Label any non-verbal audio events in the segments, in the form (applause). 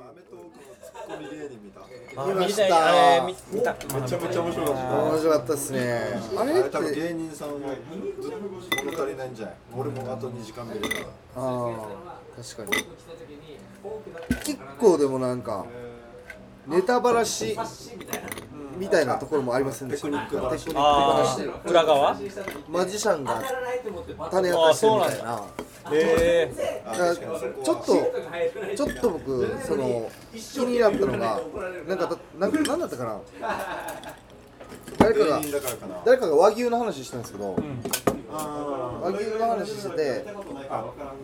アメトークのツッコミ芸人見た。あ見ました。見たい。あれ見見た。めちゃめちゃ面白かった。面白かったですね。ああれ？ってれ多分芸人さんもずっと物足りないんじゃない？俺もあと2時間見るから。ああ確かに。結構でもなんかネタばらしみたいなところもありませんでした？テクニック話テクニックあ話ー裏側？マジシャンが種明かしてるみたいなへえちょっとちょっと僕その気になったのがなんかなんかなんだったかな？誰かが誰かが和牛の話したんですけど、あ和牛の話してて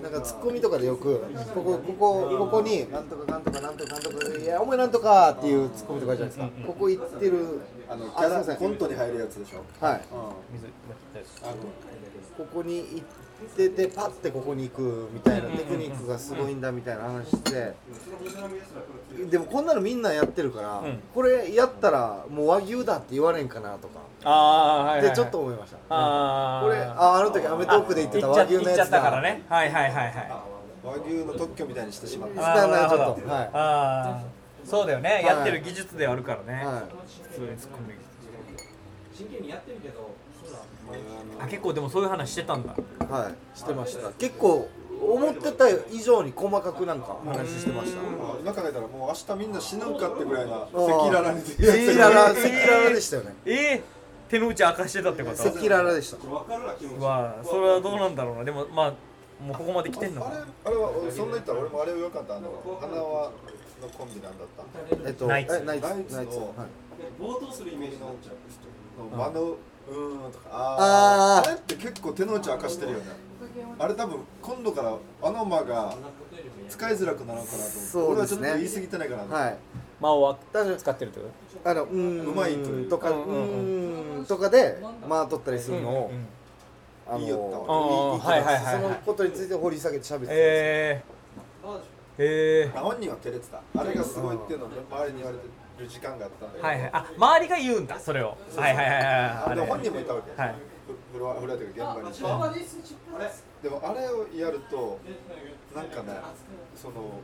なんかツッコミとかでよくここここここになんとかなんとかなんとかなんとかいやお前なんとかっていうツッコミとかあるじゃないですか。ここ行ってるあのキャラコントに入るやつでしょ。はい。うん。あのここに行っててパッてここに行くみたいなテクニックがすごいんだみたいな話して。でもこんなのみんなやってるから、ん。これやったらもう和牛だって言われんかなとか。ああはいはいはい。でちょっと思いました。あー。これああの時アメトークで言ってたあ和牛のやつだ。言っちゃったからね。はいはいはいはい。和牛の特許みたいにしてしまった。あーなるほど。なるほど。はい。あー。そうだよね、い。やってる技術ではあるからね、は普通に突っ込んで真剣にやってるけどあ結構でもそういう話してたんだ。い、はい、してました。結構思ってた以上に細かくなんか話してました。今考えたらもう明日みんな死ぬんかってぐらいな赤裸々に赤裸々赤裸々でしたよね。(laughs) えー、手の内明かしてたってこと？赤裸々でした。うわそれはどうなんだろうなでもまあもうここまで来てんのあれかあれはそんな言ったら俺もあれよかった。あの花輪のコンビなんだった。えっとナイツ。えナイツ。ナイツのナイツはい冒頭するイメージになっちゃう。間のうーんとかああー。ーあれって結構手の内明かしてるよね。あれ多分今度からあの間が使いづらくなるのかなと思って。そうですね。俺はちょっと言い過ぎてないかなとはい。間を使ってるってこあのうーん。うまいというとか。ううん。うんうんーん。とかでまあ取ったりすとるのをうんうんあのいいよったあーいいはいはいはいはい。そのことについて掘り下げて喋ってたんですえー、えあ本人は照れてた。あれがすごいっていうのを周りに言われてる時間があったんだー、けど。はいはい。あ周りが言うんだそれを。はいはいはいはいはい。あでも本人もいたわけ。はい。フロアフロアというか現場に。でもあれをやるとなんかねその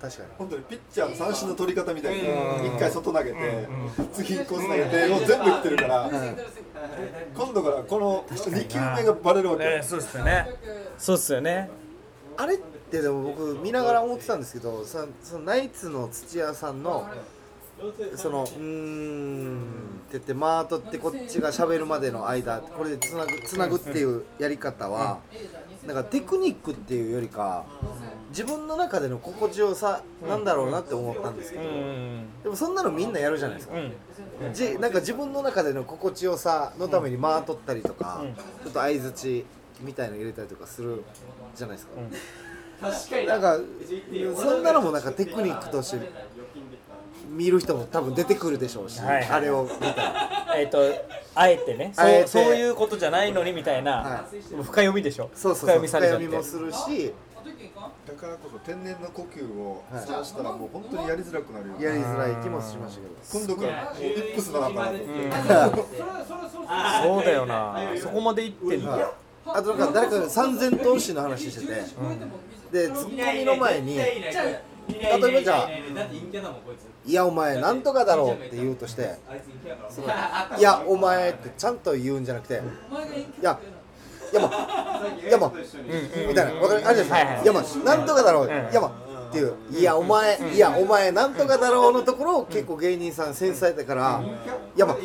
確かに。本当にピッチャーの三振の取り方みたいうん。に一回外投げて次コース投げてもう全部いってるから今度からこの2球目がバレるわけえー、そうっすよね。そうっすよね。あれってでも僕見ながら思ってたんですけどそそのナイツの土屋さんのそのうーんって言って間取ってこっちが喋るまでの間これでつなぐつなぐっていうやり方はなんかテクニックっていうよりか自分の中での心地よさなんだろうなって思ったんですけうどん。でもそんなのみんなやるじゃないですか。うん。じなんか自分の中での心地よさのために間取ったりとかうん。ちょっと相づちみたいなの入れたりとかするじゃないですか。確かに。なんかそんなのもなんかテクニックとして見る人も多分出てくるでしょうし、はいはいあれを見たら。(laughs) えっ、とあえてね。あえて。そういうことじゃないのにみたいな、は深読みでしょ。そうそうそう。深読みされちゃって。深読みもするし。だからこそ天然の呼吸をはい。そうしたらもう本当にやりづらくなるよやりづらい気もしましたけど。今度からもうイップスなのかなと思ってそうだよな。そこまでいってんの、はい。あとなんか誰かが三千投資の話してて、でツッコミの前に。例えばじゃあいつ「いやお前なんとかだろう」って言うとしてあいやお前」ってちゃんと言うんじゃなくて「いやいやまいやまみたいなわかる？あるじゃないですか「いやまなんとかだろう」いやまっていう「いやお前いやお前なんとかだろう」のところを結構芸人さん繊細だから「いやま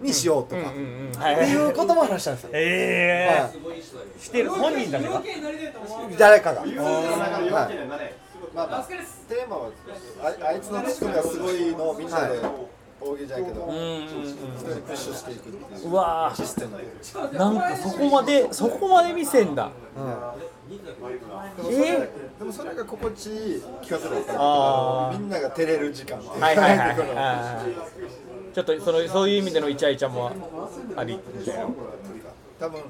にしよう」とか。ってはいはいいうことも話したんですよ。えはえしてる本人だけ誰かが。はいまあまあテーマはああいつのツッコミはすごいのをみんなで大喜利じゃないけどうんプッシュしていくっていううわシステムなんかそこまでそこまで見せんだ。うん。えでもそれが心地いい企画だったみんなが照れる時間はいはいはいはい。(laughs) ちょっとそのそういう意味でのイチャイチャもあり。みたいな多分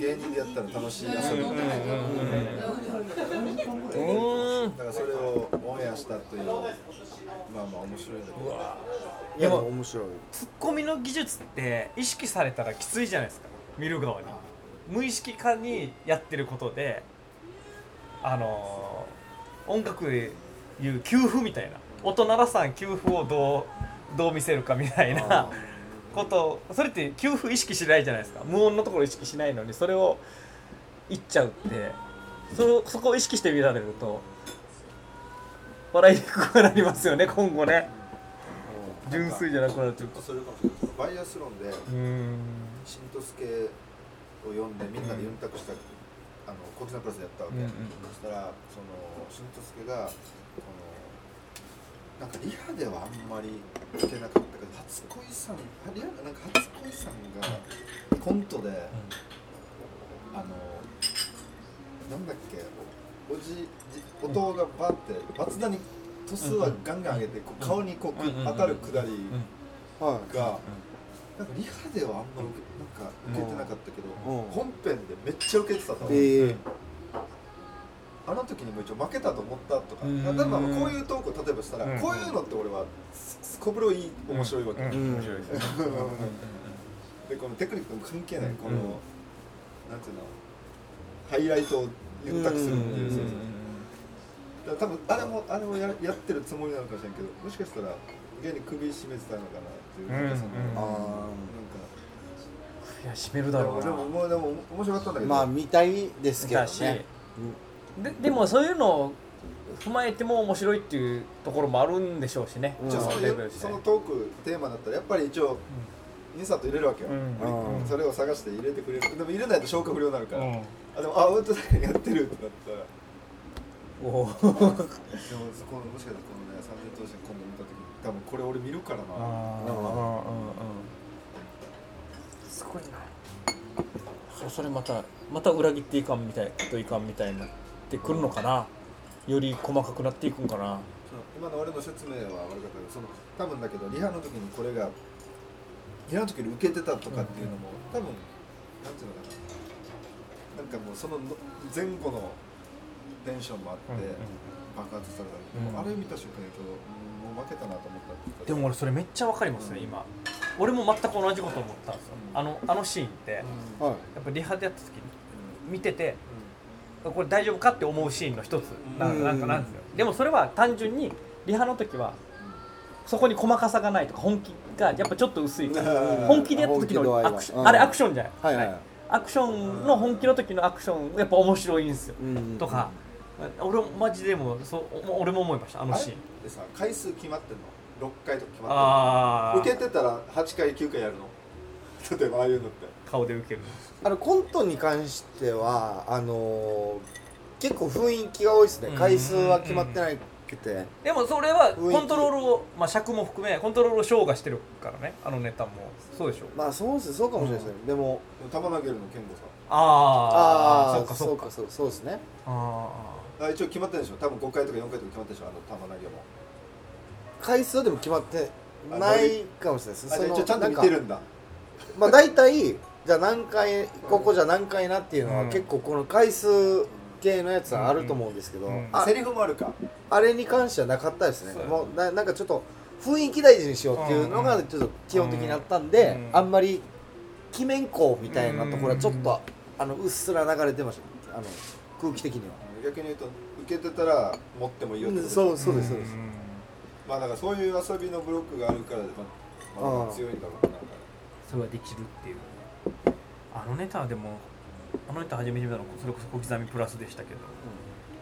芸人でやったら楽しい遊びみたいなうーん。だからそれをオンエアしたというまあまあ面白いんだけど。いやでも面白い。ツッコミの技術って意識されたらきついじゃないですか。見る側に。無意識化にやってることであのー音楽いう給付みたいな。音鳴らさん給付をどうどう見せるかみたいなことそれって給付意識しないじゃないですか。無音のところ意識しないのにそれを言っちゃうって。そそこを意識して見られると笑いにくくなりますよね今後ね。純粋じゃなくなってるそれかもしれない。バイアスロンでうーん新とすけを呼んでみんなでユンタクした、あのコキナプラスでやったわけ、うんうんそしたらその新とすけがこのなんかリハではあんまりいけなかったけど初恋さんリハなんか初恋さんがコントで、あのなんだっけおじじ弟がバンって松田にトスはガンガン上げてこう顔にこうく当たるくだりはい。がなんかリハではあんま受けなんか受けてなかったけどうん。本編でめっちゃ受けてたと思う。ええあの時にも一応負けたと思ったとか。うん。例えばこういうトークを例えばしたらうん。こういうのって俺はすこぶろい面白いわけ。うん。でうん面白いですね。(laughs) このテクニックも関係ないこのうんなんていうのハイライトをゆったくするっていううん。多分あれもあれをややってるつもりなのかもしれんけどもしかしたら現に首絞めてたのかなっていうなん。かそのうんうん。なんあいや締めるかだろうな。でもでもでも面白かったんだけど。ーまあ見たいですけどだし。ねででもそういうのを踏まえても面白いっていうところもあるんでしょうしね、うん。じゃあそのそのトークテーマだったらやっぱり一応インサート入れるわけよ、うん。うん。それを探して入れてくれる。でも入れないと消化不良になるか。ら、うん。あでもあウントだけやってるってなったら。おーでもそこのもしかしたらこのね三年投資今度見た時に多分これ俺見るからな。あすごいな。そそれまたまた裏切っていかんみたいといかんみたいになってくるのかな？より細かくなっていくんかな？今の俺の説明は悪かったけどその多分だけどリハの時にこれがリハの時に受けてたとかっていうのも多分なんていうのかな。なんかもうその前後のテンションもあって爆発されたうん。あれ見た瞬間にちもう負けたなと思ったでも俺それめっちゃわかりますね今。俺も全く同じこと思ったんですよ。うんあのあのシーンって。やっぱリハでやった時に見ててうこれ大丈夫かって思うシーンの一つ。なうん。なんかなんですよ。でもそれは単純にリハの時はそこに細かさがないとか本気がやっぱちょっと薄いから。うん。本気でやった時のアクション、うん。あれアクションじゃない、はいはい。アクションの本気の時のアクションやっぱ面白いんですよ、うんとか。俺マジでもそう俺も思いましたあのシーン。でさ回数決まってんの？6回とか決まってんの？受けてたら8回9回やるの？(laughs) 例えばああいうのって顔で受けるあのコントに関してはあのー結構雰囲気が多いですね。うん。回数は決まってないくて。でもそれはコントロールを、まあ、尺も含めコントロールを消化してるからね。あのネタも。そうでしょ？まあそうですそうかもしれないですね。でも球投げるの健吾さああそっかそそうっかかそうそうですね。あんあ一応決まってるでしょ？多分5回とか4回とか決まってるでしょ？あの球投げも。回数でも決まってないかもしれないですちゃんと見てるんだ。まあ大体じゃあ何回ここじゃ何回なっていうのは、うん。結構この回数系のやつはあると思うんですけど、うん。うん。あセリフもあるか？あれに関してはなかったですね。もうななんかちょっと雰囲気大事にしようっていうのがうん。ちょっと基本的にあったんで、うん。あんまり鬼面校みたいなところはちょっと、あのうっすら流れてました。あの空気的には、逆に言うと受けてたら持ってもいいよってこと？そうあそうですそうです、まあだからそういう遊びのブロックがあるから、まあまあうん。強いんだろうなそれはできるっていうあのネタはでもあのネタ初めて見たのそれこそ小刻みプラスでしたけど、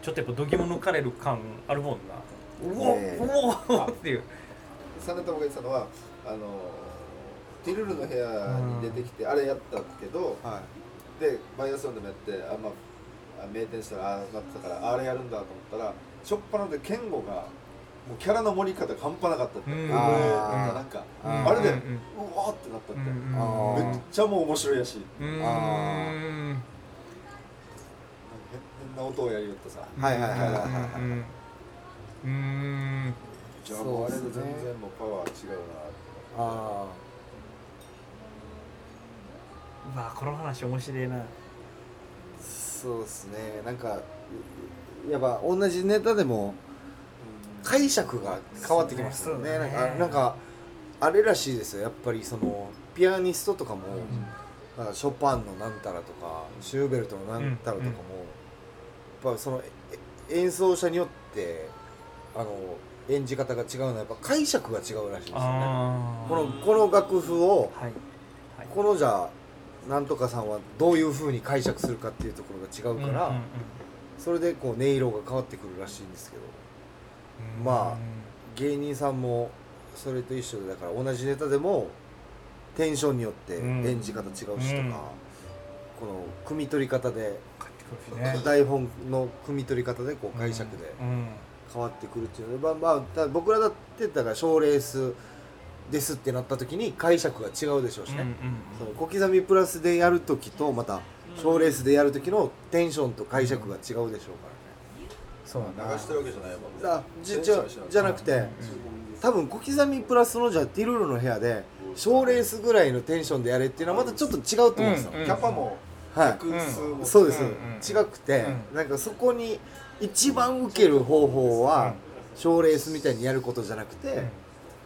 ちょっとやっぱ度肝抜かれる感あるもんな。うおええ。うおっていう。実際が言ってたのはあのティルルの部屋に出てきて、あれやったけどはでバイアスロンでもやってあまああ名店したらああなってたからあれやるんだと思ったらしょっぱなで健吾がもうキャラの盛り方が半端なかったって、うん。なんかああれで、ううんわーってなったって、めっちゃもう面白いやし。うー。んあ変な音をやりよってさ。はいはいはいはいはい。じゃあもうあれでそう全然もうパワー違うなって。あこの話面白いな。あそうですね。なんかやっぱ同じネタでも解釈が変わってきますよね。そうね。なんかなんかあれらしいですよ。やっぱりそのピアニストとかも、なん。かショパンのなんたらとかシューベルトのなんたらとかも、やっぱそのえ演奏者によってああの演じ方が違うのはやっぱ解釈が違うらしいんですよね。あこのこの楽譜をはい。はい。このじゃあなんとかさんはどういうふうに解釈するかっていうところが違うから、うんうんそれでこう音色が変わってくるらしいんですけど。うんまあ芸人さんもそれと一緒でだから同じネタでもテンションによって演じ方違うしとか、うん。この汲み取り方で、台本の汲み取り方でこう解釈でうん。変わってくるっていうので、まあまあ僕らだってだから賞レースですってなった時に解釈が違うでしょうしね、その小刻みプラスでやる時とまた賞レースでやる時のテンションと解釈が違うでしょうから。ねそうだな。流してるわけじゃないもんね。だじじゃじゃなくて多分小刻みプラスのじゃあティルルの部屋で賞レースぐらいのテンションでやれっていうのはまたちょっと違うと思うんですよ、うん。キャパもはい。客数も。そうです、うん。うん。違くて、うなんかそこに一番受ける方法は賞、レースみたいにやることじゃなくて、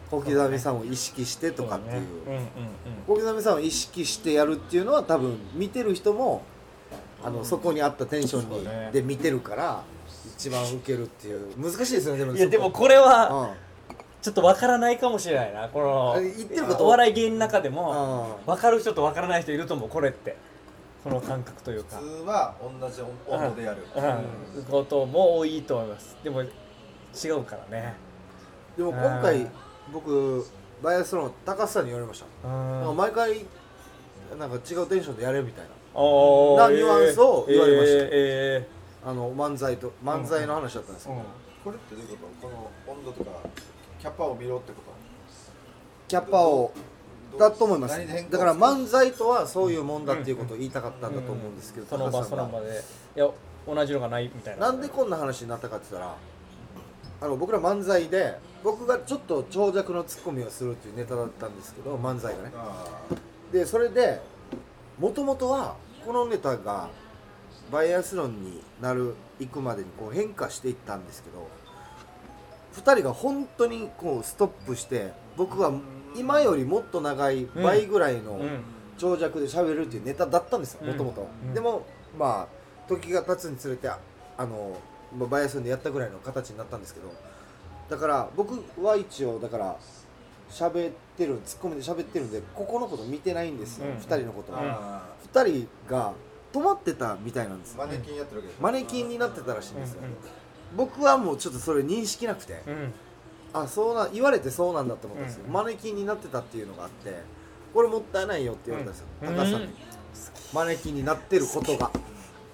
小刻みさんを意識してとかっていう。うんうんうん。小刻みさんを意識してやるっていうのは多分見てる人もあのそこに合ったテンションに、で見てるから一番受けるっていう。難しいですよねでも。いやでもこ。これはうん。ちょっとわからないかもしれないなこの言ってること。お笑い芸人の中でもあ分かる人と分からない人いると思うこれって。この感覚というか。普通は同じ温度でやる。うん。ことも多いと思います。でも違うからね。でも今回僕バイアスロン高須さんに言われました、なんか毎回なんか違うテンションでやれみたいな。おなニュアンスを言われました。えーえあの漫才と漫才の話だったんですけど、ーうん。これってどういうこと？この温度とかキャパを見ろってこと？キャパをだと思います。だから漫才とはそういうもんだっていうことを言いたかったんだと思うんですけど、その場その場でいや同じのがないみたいな。なんでこんな話になったかって言ったらあの僕ら漫才で僕がちょっと長尺のツッコミをするっていうネタだったんですけど漫才がね。あでそれでもともとはこのネタがバイアスロンになる行くまでにこう変化していったんですけど2人が本当にこうストップして僕は今よりもっと長い倍ぐらいのうん。長尺で喋るっていうネタだったんですようん。もともとうん。でもまあ時が経つにつれてあのまあバイアスロンでやったぐらいの形になったんですけどだから僕は一応だから喋ってるツッコミで喋ってるんでここのこと見てないんですよ、うん。2人のことあは、あ2人が止まってたみたいなんですよ。マネキンやってるわけでしょマネキンになってたらしいんですよ、うん僕はもうちょっとそれ認識なくて、うん。あそうな言われてそうなんだって思ったんですよ、うんマネキンになってたっていうのがあってこれもったいないよって言われたんですよ、うん。高橋さんに、うん。マネキンになってることが。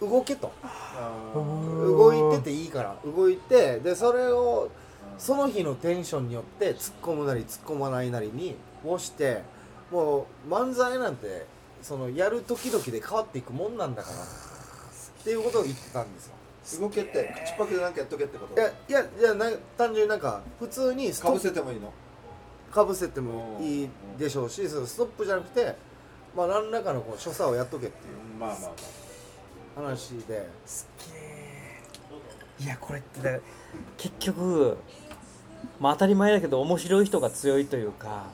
動けと。あ動いてていいから。動いてでそれをその日のテンションによって突っ込むなり突っ込まないなりにをしてもう漫才なんてそのやる時々で変わっていくもんなんだから。っていうことを言ってたんですよ。動けって口パクでなんかやっとけってこと？いやいやいやな単純になんか普通にストかぶッせてもいいの？プかぶせてもいいでしょうしそのストップじゃなくてまあ何らかのこう所作をやっとけっていうまあまあまあ。話で。すげえいやこれってだから結局まあ当たり前だけど面白い人が強いというか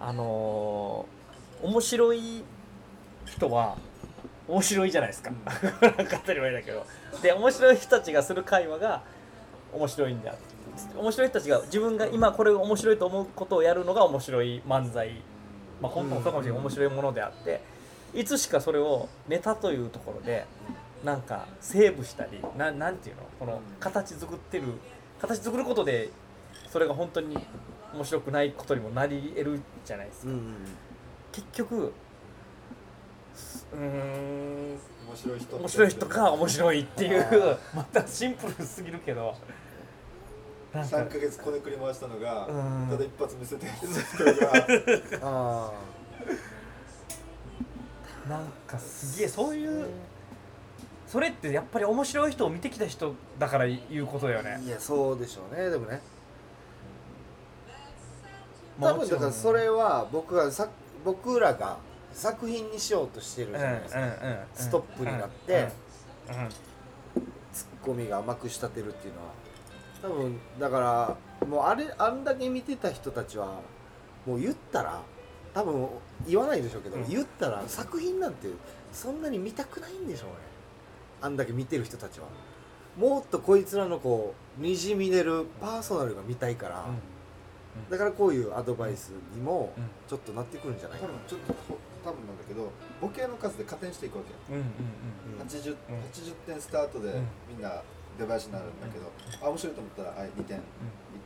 あのー面白い人は面白いじゃないですか、(laughs) なんか当たり前だけど。で面白い人たちがする会話が面白いんだ面白い人たちが自分が今これを面白いと思うことをやるのが面白い漫才。まあ本当もそうかもしれない面白いものであって。いつしかそれをネタというところでなんかセーブしたりななんていうの？この形作ってる形作ることでそれが本当に面白くないことにもなり得るじゃないですか、うんうん結局うーん面白い人面白い人か面白いっていう。(laughs) またシンプルすぎるけど。なんか。3ヶ月こねくり回したのがうん。ただ一発見せてる人が。(laughs) あなんかすげえそういうそれってやっぱり面白い人を見てきた人だから言うことだよね。あいやそうでしょうね。でもね。まあ多分だからそれは僕がさ僕らが作品にしようとしてるじゃないですか、ストップになって。うんうんうんツッコミがまくし立てるっていうのは。多分だからもうあれあんだけ見てた人たちはもう言ったら多分言わないでしょうけど、うん。言ったら作品なんてそんなに見たくないんでしょうね。あんだけ見てる人たちは。もっとこいつらのこうにじみ出るパーソナルが見たいから、だからこういうアドバイスにもうん。ちょっとなってくるんじゃないか。な多分ちょっとほ多分なんだけどボケの数で加点していくわけようんうんうん 80, うん。80点スタートでうん。みんな出囃子になるんだけど、あ面白いと思ったらはい2点。1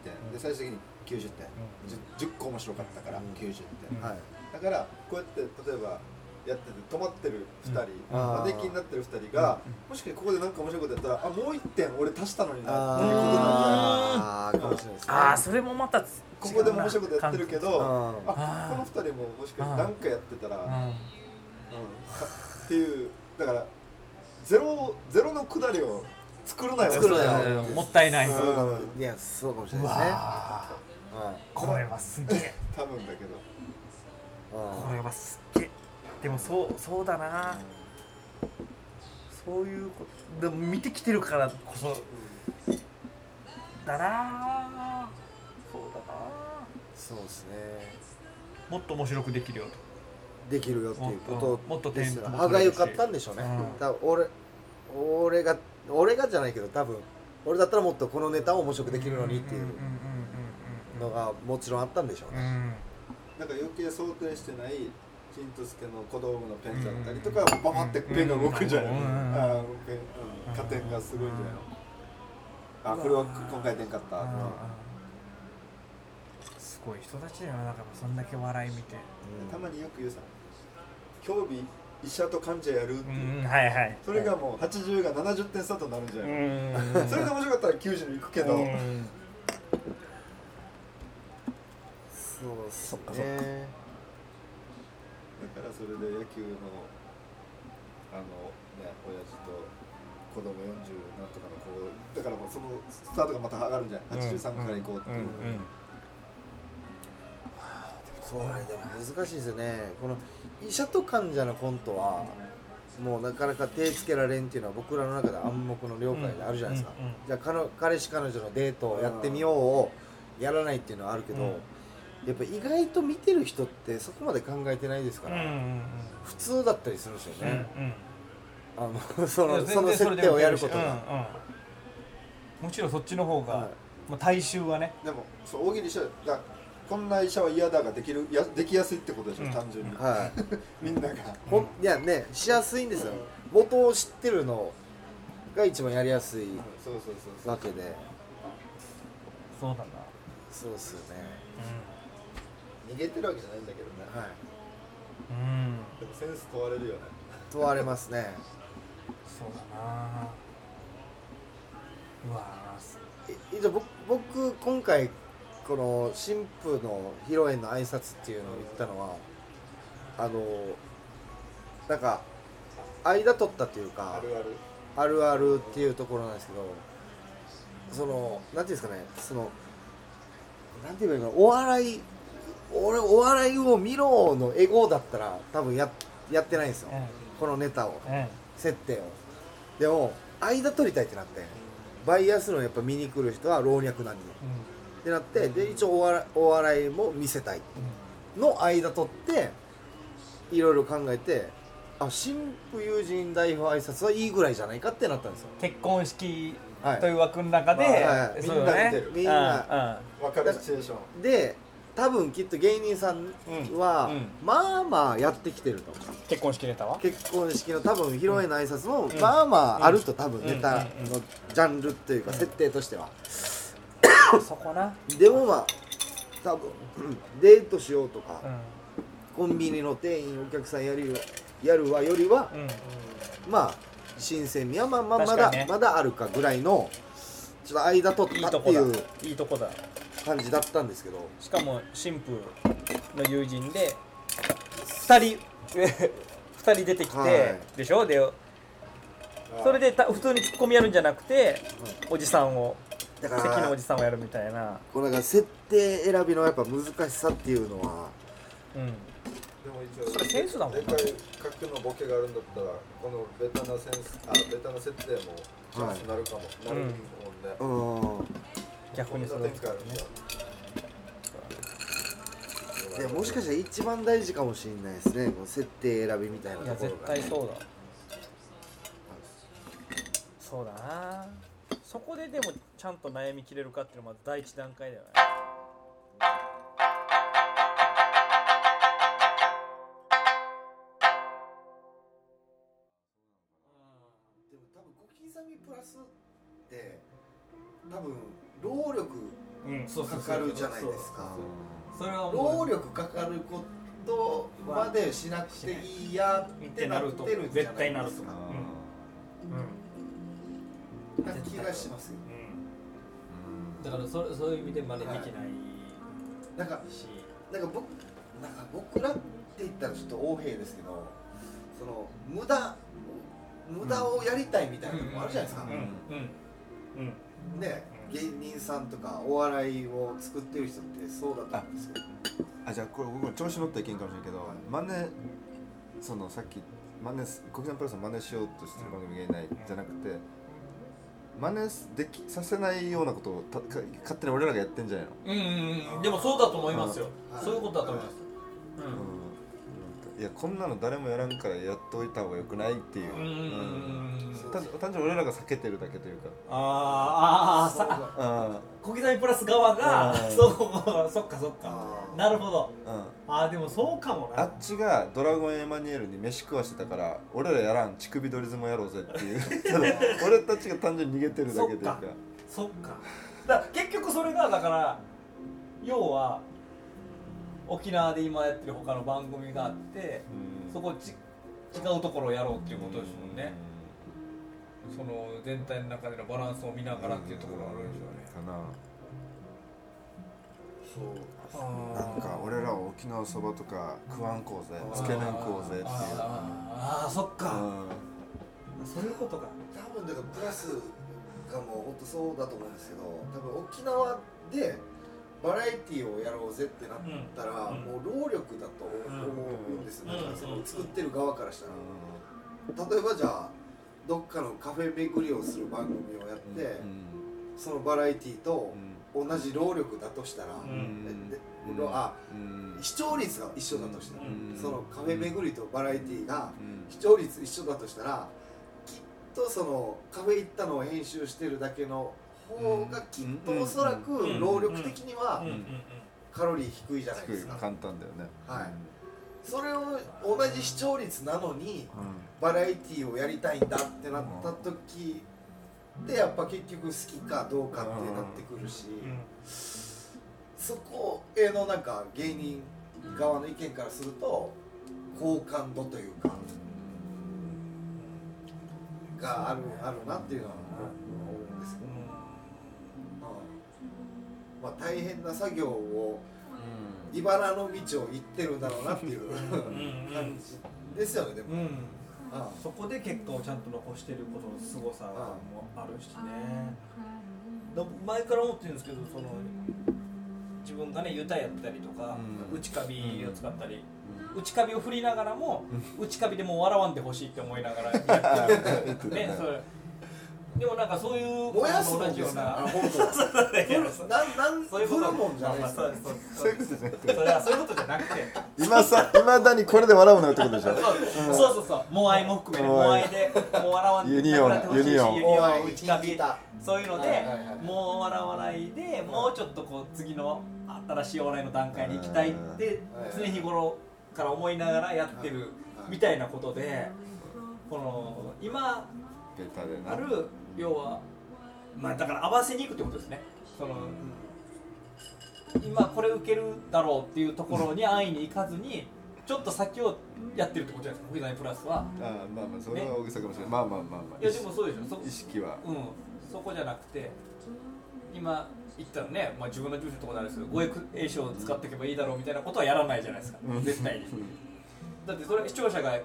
点。で最終的に90点、10, 10個面白かったからうん。90点、うん。はい。だからこうやって例えばやってて止まってる2人、マネキンになってる2人が、もしかしてここで何か面白いことやったらあもう1点俺足したのになっていうことなんじゃないかもしれないですね。ああそれもまたここでも面白いことやってるけどああこの2人ももしかして何かやってたら、うん。うんっていうだからゼロゼロのくだりを作るなよ。作るなよ。もったいない。いやそうかもしれうないですね。これはすげえ。多分だけど。これはすっげえでもそうそうだな。そういうことでも見てきてるからこそだな。そうだな。そうですね。もっと面白くできるよと。できるよっていうことともっとですよテンポも歯がゆかったんでしょうね、うん。多分俺俺が俺がじゃないけど多分俺だったらもっとこのネタを面白くできるのにっていうのがもちろんあったんでしょうね、うんなんか余計想定してないしんとすけの小道具のペンだったりとかババってペンが動くんじゃない。の、うん。あーペンうん。加点がすごいんじゃないの、あこれは今回出んかった、うん。うんすごい人たちだよなだからそんだけ笑い見て。たまによく言うさ競技医者と患者やるってういう、ん。はいはいそれがもう80が70点スタートになるんじゃうないの、ん。それで面白かったら90に行くけど、うん。そうっすそっかそっねだからそれで野球のあのね親父と子供40なんとかの子だからもうそのスタートがまた上がるんじゃない83から行こうっていう、んんそれでも難しいですよね。この医者と患者のコントはもうなかなか手つけられんっていうのは僕らの中で暗黙の了解であるじゃないですか、うんうん。じゃあ彼彼氏彼女のデートをやってみようをやらないっていうのはあるけど、うんやっぱ意外と見てる人ってそこまで考えてないですから、うんうん普通だったりするんですようんね、うん。あの (laughs) そのその設定をやることが、うんうん。もちろんそっちの方が、はい。まあ、大衆はね。でもそう大喜利したらこんな医者は嫌だができるやできやすいってことでしょ、うん。単純に、はい。(laughs) みんなが。ほんいやねしやすいんですよ。元を知ってるのが一番やりやすいわけで。そうだ。なそうっすよね逃げてるわけじゃないんだけどね、はい。うん、うん、でもセンス問われるよね。問われますね。そうだな。うわえじゃあ僕僕今回この新婦の披露宴の挨拶っていうのを言ったのはあのなんか間取ったっていうかあるある。あるあるっていうところなんですけどそのなんていうんですかねそのなんて言えばいいのかなお笑い俺お笑いを見ろのエゴだったら多分ややってないんですよ、うんこのネタをうん設定を。でも間取りたいってなってバイアスのやっぱ見に来る人は老若男女。ってなってで一応お笑いお笑いも見せたい。の間取っていろいろ考えてあ新婦友人代表挨拶はいいぐらいじゃないかってなったんですよ。結婚式はい。という枠の中で、はいそうだね。みんな見てる。みんな。分かるシチュエーション。で多分きっと芸人さんは、まあまあやってきてるとう。ん結婚式ネタは結婚式の多分披露宴の挨拶も、ん。まあまああると多分うん。ネタのうん。ジャンルというか設定としては、そこな。でもまあ多分うん。デートしようとか、うん。コンビニの店員お客さんやるよやるわよりは、うん。まあ新鮮味はまあまあまだ、まだあるかぐらいのちょっと間取いいとこだ。ったっていう。いいとこだ。感じだったんですけど。しかも新婦の友人で2人。(laughs) 二人出てきて、はい。でしょ？でそれでた普通にツッコミやるんじゃなくて、おじさんをだか席のおらじさんをやるみたいな。これが設定選びのやっぱ難しさっていうのは。うん。でも一応それセンスだもんな。でかい角のボケがあるんだったらこのベタなセンスあベタな設定もチャンスになるかも、なるもんね、うん。逆にするこんな展開あるんだでもしかしたら一番大事かもしれないですね。この設定選びみたいないとや絶ころが、ね、対そうだ。そうだな。そこででもちゃんと悩み切れるかっていうのはまず第一段階だよね。でも多分小刻みプラスって多分労力かかるじゃないですか。それはもう。労力かかることまでしなくていいやってなってるんじゃないですか。うん。な気がしますよ。だからそれそういう意味で真似できないなんかし、なんか僕なんか僕らって言ったらちょっと横柄ですけどその無駄無駄をやりたいみたいなとこもあるじゃないですか、うん。うん。うんね芸人さんとかお笑いを作ってる人ってそうだと思うんですよあじゃあこれ僕も調子乗ったらいけんかもしれんけど、真似そのさっき真似す国産プラスの真似しようとしてる番組がいないじゃなくて真似すできさせないようなことをたか勝手に俺らがやってんじゃないの、うんうんうん。でもそうだと思いますよ、はい。そういうことだと思います、うんいやこんなの誰もやらんからやっといた方がよくないっていう、単単純に俺らが避けてるだけというか。あーあーさあ小刻みプラス側がうん。そうそっかそっか。なるほど。うん。ああでもそうかもな。あっちがドラゴンエマニュエルに飯食わしてたから俺らやらん。乳首ドリズムやろうぜっていう。(laughs) 俺たちが単純に逃げてるだけというか。そっか。だ結局それがだから要は沖縄で今やってる他の番組があってうん。そこち違うところをやろうっていうことですもんね。その全体の中でのバランスを見ながらっていうところがあるんでしょうね。かなそうなんか俺らは沖縄そばとか食わんこうぜつけ麺食おうぜっていう。あーあーそっか、うん。そういうことか。多分だからプラスがもう本当そうだと思うんですけど多分沖縄でバラエティーをやろうぜってなったら、うん。もう労力だと思うんですよ、うん。だからその作ってる側からしたら、例えばじゃあどっかのカフェ巡りをする番組をやって、うん。そのバラエティーとうん。同じ労力だとしたら、あうん。視聴率が一緒だとしたら、うん。そのカフェ巡りとバラエティーがうん。視聴率一緒だとしたらきっとそのカフェ行ったのを編集してるだけの方がきっとおそらく労力的にはカロリー低いじゃないですか簡単だよねはいそれを同じ視聴率なのにバラエティーをやりたいんだってなった時でやっぱ結局好きかどうかってなってくるしそこへのなんか芸人側の意見からすると好感度というかがあるあるなっていうのは思うんですけど、まあ、大変な作業を茨の道を行ってるんだろうなっていう (laughs) ん。感じですよねでも、うん。あそこで結果をちゃんと残してることの凄さもあるしね。だ前から思ってるんですけどその自分がね歌やったりとか、うん。内カビを使ったり、内カビを振りながらも、内カビでもう笑わんでほしいって思いながらやってる。(laughs) ねそれでもなんかそういう燃やすもんですか？らな。本当なんなんそういうこと。じゃないですか？そうそういうことじゃなくて。それはそういうことじゃなくて。今さいまだにこれで笑うなよってことでしょ？そうそうそう。そうモアイも含めてモアイ。でもう笑わんユニオン。ユニオン。ユニオンモアイ内カビ聞いた。そういうので、もう笑わないでもうちょっとこう次の新しいお笑いの段階に行きたいって常日頃から思いながらやってるみたいなことでこの今ベタでな。ある要はまあだから合わせに行くってことですね。その今これ受けるだろうっていうところに安易に行かずにちょっと先をやってるってことじゃないですか藤波プラスは。ああまあまあそれは大げさかもしれない、まあまあまあまあ。いやでもそうでしょ。そ意識は。うん。そこじゃなくて今言ったらね、まあ、自分の住所とかであれですけど語訳栄唱を使っていけばいいだろうみたいなことはやらないじゃないですか、うん。絶対に。(laughs) だってそれ視聴者が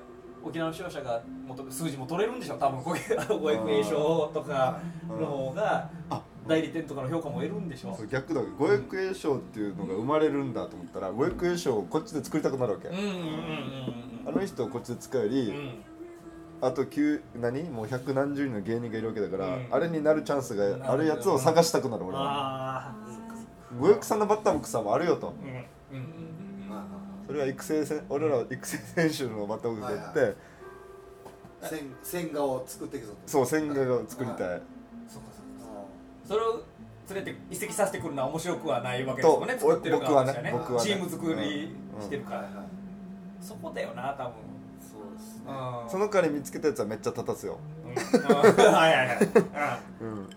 沖縄の視聴者がもっと数字も取れるんでしょ多分語訳語訳栄唱とかの方があ。代理店とかの評価も得るんでしょ逆だ。語訳栄唱っていうのが生まれるんだと思ったら語訳栄唱をこっちで作りたくなるわけ、うんうんうんうんあの人をこっちで使うより、うん。うんあと9何？もう百何十人の芸人がいるわけだから、うん。あれになるチャンスがあるやつを探したくなる俺は。ああ語訳さんのバッターボックスさんもあるよと。うんうんそれは育成せ俺らは育成選手のバッターボックスでやって、はい線線画を作っていくぞと。そう千賀が作りたい、そうかそうか。それを連れて移籍させてくるのは面白くはないわけですもんね。と作ってる側としてはね。僕はね僕はね。チーム作りしてるから、はいはいそこだよな多分。そうですね。うん。その代わり見つけたやつはめっちゃ立たすよ、うん。うんはいはいはい。うん。うん、うん。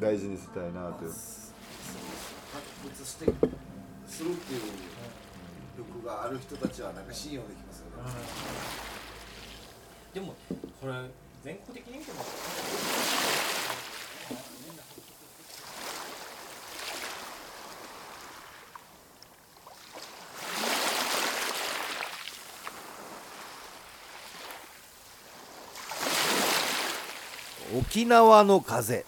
大事にしたいなという。発掘してするっていう力がある人たちはなんか信用できますよね、でもそれ全国的に見ても沖縄の風